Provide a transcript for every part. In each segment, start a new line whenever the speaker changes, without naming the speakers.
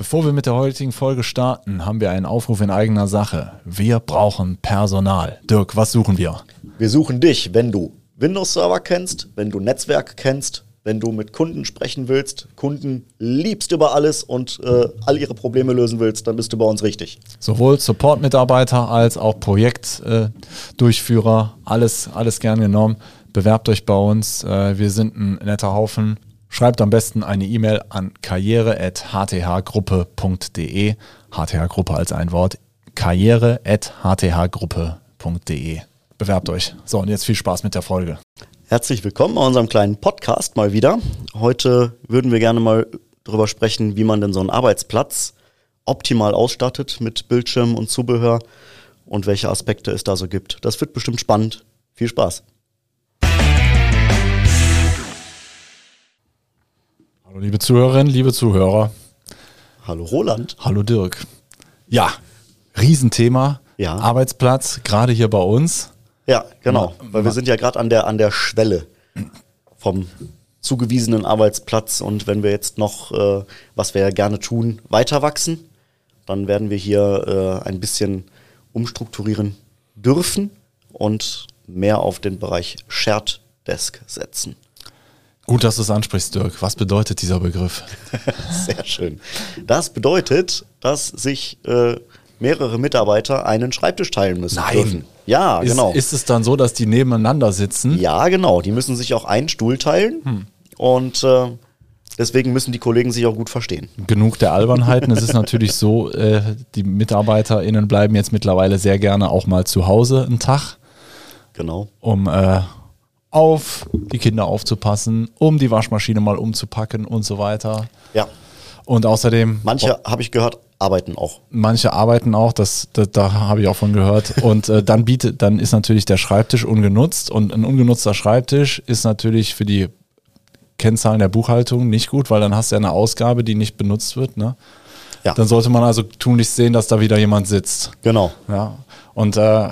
Bevor wir mit der heutigen Folge starten, haben wir einen Aufruf in eigener Sache. Wir brauchen Personal. Dirk, was suchen wir?
Wir suchen dich, wenn du Windows-Server kennst, wenn du Netzwerk kennst, wenn du mit Kunden sprechen willst, Kunden liebst über alles und äh, all ihre Probleme lösen willst, dann bist du bei uns richtig.
Sowohl Support-Mitarbeiter als auch Projektdurchführer, äh, alles, alles gern genommen. Bewerbt euch bei uns. Äh, wir sind ein netter Haufen. Schreibt am besten eine E-Mail an karriere.hthgruppe.de. HTH-Gruppe als ein Wort. karriere.hthgruppe.de. Bewerbt euch. So, und jetzt viel Spaß mit der Folge.
Herzlich willkommen bei unserem kleinen Podcast mal wieder. Heute würden wir gerne mal darüber sprechen, wie man denn so einen Arbeitsplatz optimal ausstattet mit Bildschirm und Zubehör und welche Aspekte es da so gibt. Das wird bestimmt spannend. Viel Spaß.
Hallo liebe Zuhörerinnen, liebe Zuhörer.
Hallo Roland.
Hallo Dirk. Ja, Riesenthema. Ja. Arbeitsplatz, gerade hier bei uns.
Ja, genau. Weil wir sind ja gerade an der, an der Schwelle vom zugewiesenen Arbeitsplatz. Und wenn wir jetzt noch, äh, was wir ja gerne tun, weiter wachsen, dann werden wir hier äh, ein bisschen umstrukturieren dürfen und mehr auf den Bereich Shared Desk setzen.
Gut, dass du es ansprichst, Dirk. Was bedeutet dieser Begriff?
Sehr schön. Das bedeutet, dass sich äh, mehrere Mitarbeiter einen Schreibtisch teilen müssen.
Nein. Dürfen.
Ja,
ist,
genau.
Ist es dann so, dass die nebeneinander sitzen?
Ja, genau. Die müssen sich auch einen Stuhl teilen. Hm. Und äh, deswegen müssen die Kollegen sich auch gut verstehen.
Genug der Albernheiten. es ist natürlich so, äh, die MitarbeiterInnen bleiben jetzt mittlerweile sehr gerne auch mal zu Hause einen Tag.
Genau.
Um äh, auf die Kinder aufzupassen, um die Waschmaschine mal umzupacken und so weiter.
Ja.
Und außerdem.
Manche, habe ich gehört, arbeiten auch.
Manche arbeiten auch, das, das da habe ich auch von gehört. Und äh, dann bietet, dann ist natürlich der Schreibtisch ungenutzt und ein ungenutzter Schreibtisch ist natürlich für die Kennzahlen der Buchhaltung nicht gut, weil dann hast du ja eine Ausgabe, die nicht benutzt wird. Ne? Ja. Dann sollte man also tunlichst sehen, dass da wieder jemand sitzt.
Genau.
Ja. Und äh,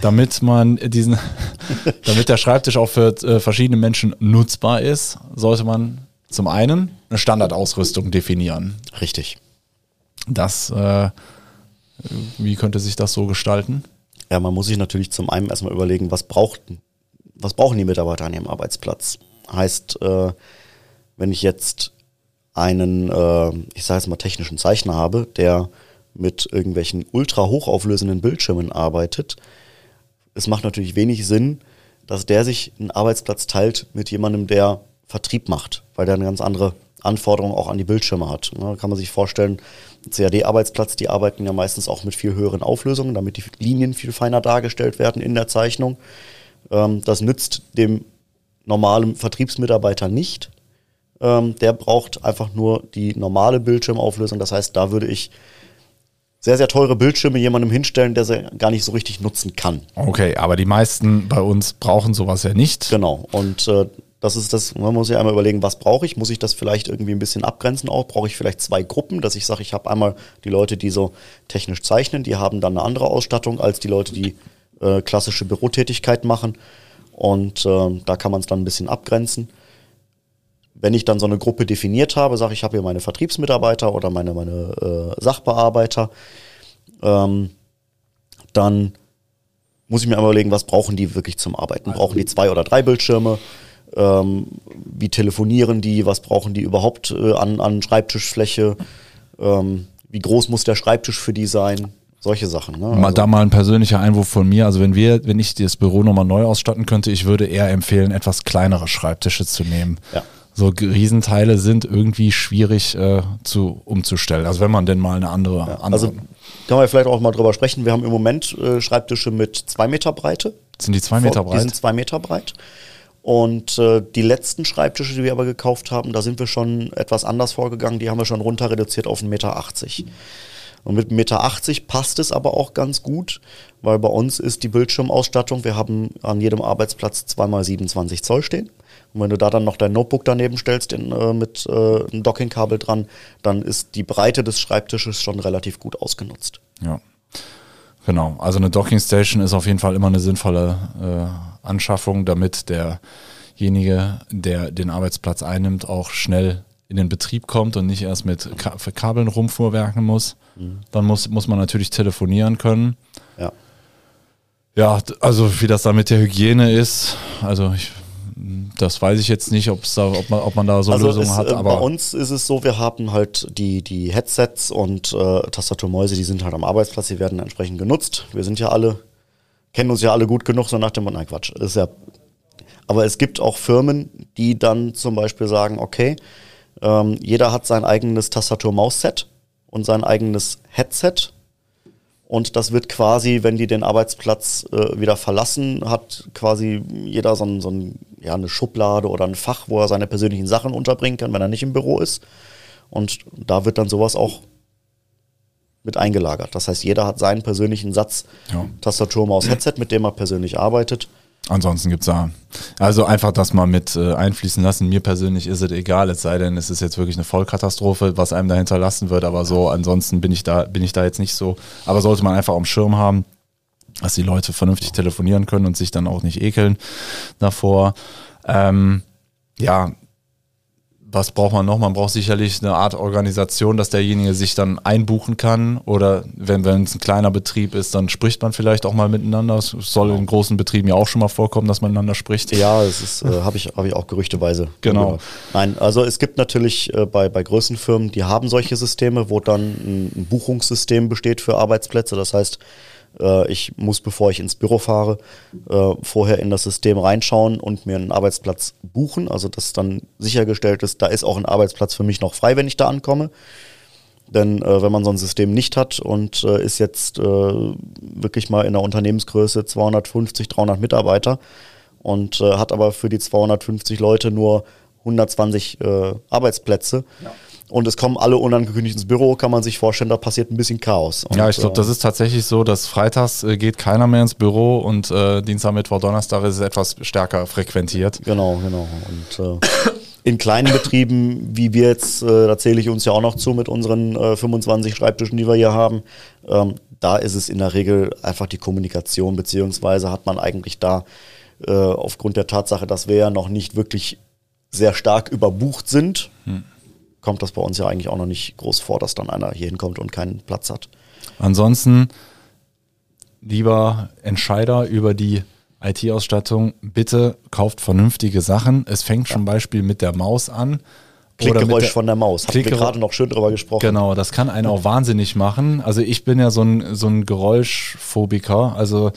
damit man diesen, damit der Schreibtisch auch für äh, verschiedene Menschen nutzbar ist, sollte man zum einen eine Standardausrüstung definieren.
Richtig.
Das, äh, wie könnte sich das so gestalten?
Ja, man muss sich natürlich zum einen erstmal überlegen, was braucht, was brauchen die Mitarbeiter an ihrem Arbeitsplatz? Heißt, äh, wenn ich jetzt einen, äh, ich sage jetzt mal technischen Zeichner habe, der mit irgendwelchen ultra hochauflösenden Bildschirmen arbeitet, es macht natürlich wenig Sinn, dass der sich einen Arbeitsplatz teilt mit jemandem, der Vertrieb macht, weil der eine ganz andere Anforderung auch an die Bildschirme hat. Da kann man sich vorstellen, CAD-Arbeitsplatz, die arbeiten ja meistens auch mit viel höheren Auflösungen, damit die Linien viel feiner dargestellt werden in der Zeichnung. Ähm, das nützt dem normalen Vertriebsmitarbeiter nicht. Ähm, der braucht einfach nur die normale Bildschirmauflösung. Das heißt, da würde ich sehr, sehr teure Bildschirme jemandem hinstellen, der sie gar nicht so richtig nutzen kann.
Okay, aber die meisten bei uns brauchen sowas ja nicht.
Genau. Und äh, das ist das, man muss ja einmal überlegen, was brauche ich? Muss ich das vielleicht irgendwie ein bisschen abgrenzen auch? Brauche ich vielleicht zwei Gruppen, dass ich sage, ich habe einmal die Leute, die so technisch zeichnen, die haben dann eine andere Ausstattung als die Leute, die äh, klassische Bürotätigkeit machen. Und äh, da kann man es dann ein bisschen abgrenzen. Wenn ich dann so eine Gruppe definiert habe, sage ich, ich habe hier meine Vertriebsmitarbeiter oder meine, meine äh, Sachbearbeiter, ähm, dann muss ich mir einmal überlegen, was brauchen die wirklich zum Arbeiten? Brauchen die zwei oder drei Bildschirme? Ähm, wie telefonieren die? Was brauchen die überhaupt äh, an, an Schreibtischfläche? Ähm, wie groß muss der Schreibtisch für die sein? Solche Sachen. Ne?
Mal also, da mal ein persönlicher Einwurf von mir. Also wenn wir, wenn ich das Büro nochmal neu ausstatten könnte, ich würde eher empfehlen, etwas kleinere Schreibtische zu nehmen. Ja so Riesenteile sind irgendwie schwierig äh, zu umzustellen. Also wenn man denn mal eine andere, ja,
andere. Also kann man vielleicht auch mal drüber sprechen. Wir haben im Moment äh, Schreibtische mit zwei Meter Breite.
Sind die zwei Meter breit? Die
sind zwei Meter breit. Und äh, die letzten Schreibtische, die wir aber gekauft haben, da sind wir schon etwas anders vorgegangen. Die haben wir schon runter reduziert auf 1,80 Meter. Und mit 1,80 Meter passt es aber auch ganz gut, weil bei uns ist die Bildschirmausstattung, wir haben an jedem Arbeitsplatz zweimal 27 Zoll stehen. Und wenn du da dann noch dein Notebook daneben stellst in, äh, mit äh, einem Dockingkabel dran, dann ist die Breite des Schreibtisches schon relativ gut ausgenutzt.
Ja. Genau, also eine Dockingstation ist auf jeden Fall immer eine sinnvolle äh, Anschaffung, damit derjenige, der den Arbeitsplatz einnimmt, auch schnell in den Betrieb kommt und nicht erst mit Ka Kabeln rumfuhrwerken muss. Mhm. Dann muss, muss man natürlich telefonieren können.
Ja.
Ja, also wie das da mit der Hygiene ist, also ich, das weiß ich jetzt nicht, ob's da, ob, man, ob man da so also Lösungen
es,
hat.
Äh,
Aber
bei uns ist es so, wir haben halt die, die Headsets und äh, Tastaturmäuse, die sind halt am Arbeitsplatz, die werden entsprechend genutzt. Wir sind ja alle, kennen uns ja alle gut genug, so nach dem Motto, nein Quatsch, ist ja. Aber es gibt auch Firmen, die dann zum Beispiel sagen, okay, ähm, jeder hat sein eigenes Tastatur-Maus-Set und sein eigenes Headset und das wird quasi, wenn die den Arbeitsplatz äh, wieder verlassen, hat quasi jeder so, ein, so ein, ja, eine Schublade oder ein Fach, wo er seine persönlichen Sachen unterbringen kann, wenn er nicht im Büro ist. Und da wird dann sowas auch mit eingelagert. Das heißt, jeder hat seinen persönlichen Satz ja. Tastatur, Maus, Headset, mit dem er persönlich arbeitet.
Ansonsten gibt es da. Also einfach das mal mit äh, einfließen lassen. Mir persönlich ist es egal, es sei denn, es ist jetzt wirklich eine Vollkatastrophe, was einem dahinter lassen wird. Aber so, ansonsten bin ich da, bin ich da jetzt nicht so. Aber sollte man einfach am Schirm haben, dass die Leute vernünftig telefonieren können und sich dann auch nicht ekeln davor. Ähm, ja, was braucht man noch? Man braucht sicherlich eine Art Organisation, dass derjenige sich dann einbuchen kann. Oder wenn, wenn es ein kleiner Betrieb ist, dann spricht man vielleicht auch mal miteinander. Es soll in großen Betrieben ja auch schon mal vorkommen, dass man miteinander spricht.
Ja, das äh, habe ich, hab ich auch gerüchteweise.
Genau.
Nein, also es gibt natürlich äh, bei, bei größeren Firmen, die haben solche Systeme, wo dann ein, ein Buchungssystem besteht für Arbeitsplätze. Das heißt, ich muss, bevor ich ins Büro fahre, äh, vorher in das System reinschauen und mir einen Arbeitsplatz buchen. Also dass dann sichergestellt ist, da ist auch ein Arbeitsplatz für mich noch frei, wenn ich da ankomme. Denn äh, wenn man so ein System nicht hat und äh, ist jetzt äh, wirklich mal in der Unternehmensgröße 250, 300 Mitarbeiter und äh, hat aber für die 250 Leute nur 120 äh, Arbeitsplätze, ja und es kommen alle unangekündigt ins Büro, kann man sich vorstellen, da passiert ein bisschen Chaos. Und,
ja, ich glaube, das ist tatsächlich so, dass freitags äh, geht keiner mehr ins Büro und äh, Dienstag, Mittwoch, Donnerstag ist es etwas stärker frequentiert.
Genau, genau. Und äh, in kleinen Betrieben, wie wir jetzt, äh, da zähle ich uns ja auch noch zu mit unseren äh, 25 Schreibtischen, die wir hier haben, ähm, da ist es in der Regel einfach die Kommunikation, beziehungsweise hat man eigentlich da äh, aufgrund der Tatsache, dass wir ja noch nicht wirklich sehr stark überbucht sind, hm kommt das bei uns ja eigentlich auch noch nicht groß vor, dass dann einer hier hinkommt und keinen Platz hat.
Ansonsten, lieber Entscheider über die IT-Ausstattung, bitte kauft vernünftige Sachen. Es fängt ja. zum Beispiel mit der Maus an.
Klickgeräusch der, von der Maus.
Haben wir
gerade noch schön drüber gesprochen.
Genau, das kann einen auch wahnsinnig machen. Also ich bin ja so ein, so ein Geräuschphobiker. Also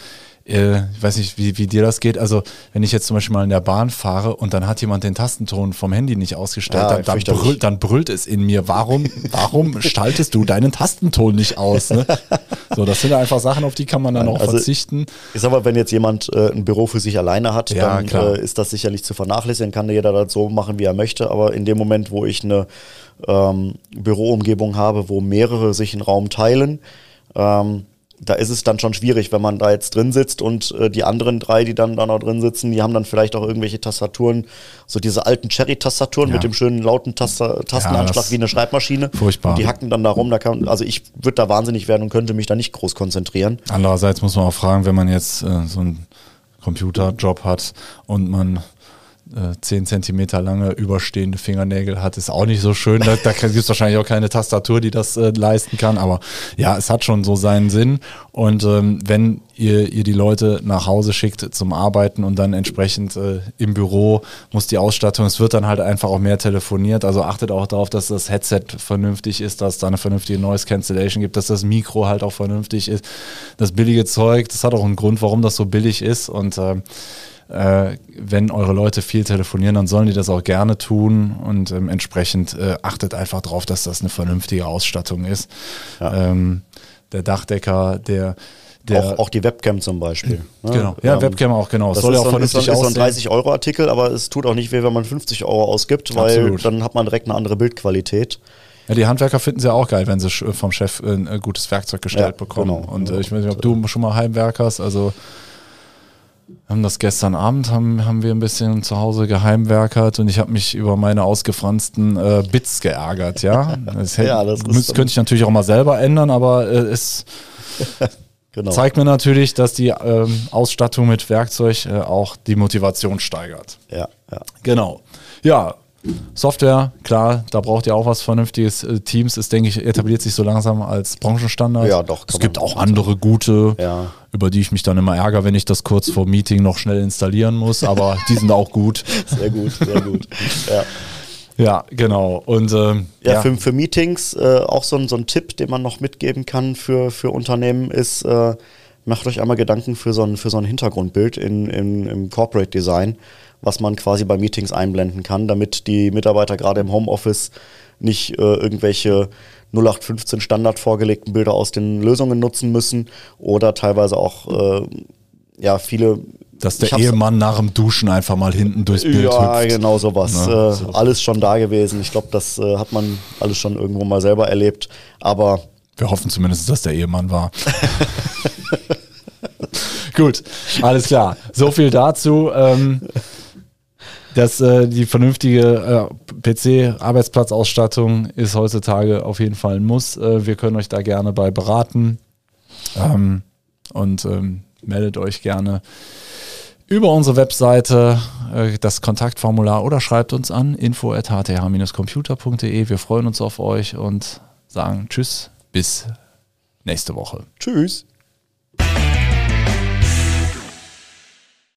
äh, ich weiß nicht, wie, wie dir das geht. Also, wenn ich jetzt zum Beispiel mal in der Bahn fahre und dann hat jemand den Tastenton vom Handy nicht ausgestellt, ja, dann, dann, brüllt, dann, brüllt, es in mir. Warum, warum schaltest du deinen Tastenton nicht aus? Ne? So, das sind einfach Sachen, auf die kann man dann auch also, verzichten.
Ich sag mal, wenn jetzt jemand äh, ein Büro für sich alleine hat, ja, dann äh, ist das sicherlich zu vernachlässigen. Kann jeder das so machen, wie er möchte. Aber in dem Moment, wo ich eine ähm, Büroumgebung habe, wo mehrere sich einen Raum teilen, ähm, da ist es dann schon schwierig, wenn man da jetzt drin sitzt und äh, die anderen drei, die dann da noch drin sitzen, die haben dann vielleicht auch irgendwelche Tastaturen, so diese alten Cherry-Tastaturen ja. mit dem schönen lauten Taster Tastenanschlag ja, wie eine Schreibmaschine.
Furchtbar.
Und die hacken dann da rum. Da kann, also ich würde da wahnsinnig werden und könnte mich da nicht groß konzentrieren.
Andererseits muss man auch fragen, wenn man jetzt äh, so einen Computerjob hat und man äh, 10 Zentimeter lange überstehende Fingernägel hat, ist auch nicht so schön. Da, da gibt es wahrscheinlich auch keine Tastatur, die das äh, leisten kann. Aber ja, es hat schon so seinen Sinn. Und ähm, wenn ihr, ihr die Leute nach Hause schickt zum Arbeiten und dann entsprechend äh, im Büro muss die Ausstattung, es wird dann halt einfach auch mehr telefoniert. Also achtet auch darauf, dass das Headset vernünftig ist, dass da eine vernünftige Noise Cancellation gibt, dass das Mikro halt auch vernünftig ist. Das billige Zeug, das hat auch einen Grund, warum das so billig ist. Und äh, äh, wenn eure Leute viel telefonieren, dann sollen die das auch gerne tun und ähm, entsprechend äh, achtet einfach darauf, dass das eine vernünftige Ausstattung ist. Ja. Ähm, der Dachdecker, der der
auch, auch, die Webcam zum Beispiel.
Ne? Genau, ja, ähm, Webcam auch, genau.
Das soll ja auch so, vernünftig ist so, ist so ein 30-Euro-Artikel, aber es tut auch nicht weh, wenn man 50 Euro ausgibt, weil Absolut. dann hat man direkt eine andere Bildqualität.
Ja, die Handwerker finden sie auch geil, wenn sie vom Chef ein gutes Werkzeug gestellt ja, bekommen. Genau, und äh, ich weiß nicht, ob du schon mal Heimwerkers, also haben das gestern Abend, haben, haben wir ein bisschen zu Hause geheimwerkert und ich habe mich über meine ausgefransten äh, Bits geärgert, ja. Das, hätte, ja, das müsst, könnte ich natürlich auch mal selber ändern, aber äh, es genau. zeigt mir natürlich, dass die ähm, Ausstattung mit Werkzeug äh, auch die Motivation steigert.
Ja, ja.
Genau. Ja, Software, klar, da braucht ihr auch was Vernünftiges. Äh, Teams ist, denke ich, etabliert sich so langsam als Branchenstandard.
Ja, doch,
Es gibt auch andere gute,
Ja.
über die ich mich dann immer ärgere, wenn ich das kurz vor Meeting noch schnell installieren muss, aber die sind auch gut.
Sehr gut, sehr gut. Ja.
Ja, genau. Und ähm,
Ja,
ja,
Für, für Meetings äh, auch so ein, so ein Tipp, den man noch mitgeben kann für, für Unternehmen ist, äh, macht euch einmal Gedanken für so ein, für so ein Hintergrundbild in, in, im Corporate Design, was man quasi bei Meetings einblenden kann, damit die Mitarbeiter gerade im Homeoffice nicht äh, irgendwelche 0815 Standard vorgelegten Bilder aus den Lösungen nutzen müssen oder teilweise auch äh, ja viele
dass der Ehemann nach dem Duschen einfach mal hinten durchs Bild
ja,
hüpft.
genau sowas.
Ne,
äh. Alles schon da gewesen. Ich glaube, das äh, hat man alles schon irgendwo mal selber erlebt. Aber
Wir hoffen zumindest, dass der Ehemann war. Gut, alles klar. So viel dazu. Ähm, dass äh, die vernünftige äh, PC-Arbeitsplatzausstattung ist heutzutage auf jeden Fall ein Muss. Äh, wir können euch da gerne bei beraten ähm, und ähm, meldet euch gerne über unsere Webseite äh, das Kontaktformular oder schreibt uns an info@hth-computer.de. Wir freuen uns auf euch und sagen Tschüss, bis nächste Woche.
tschüss.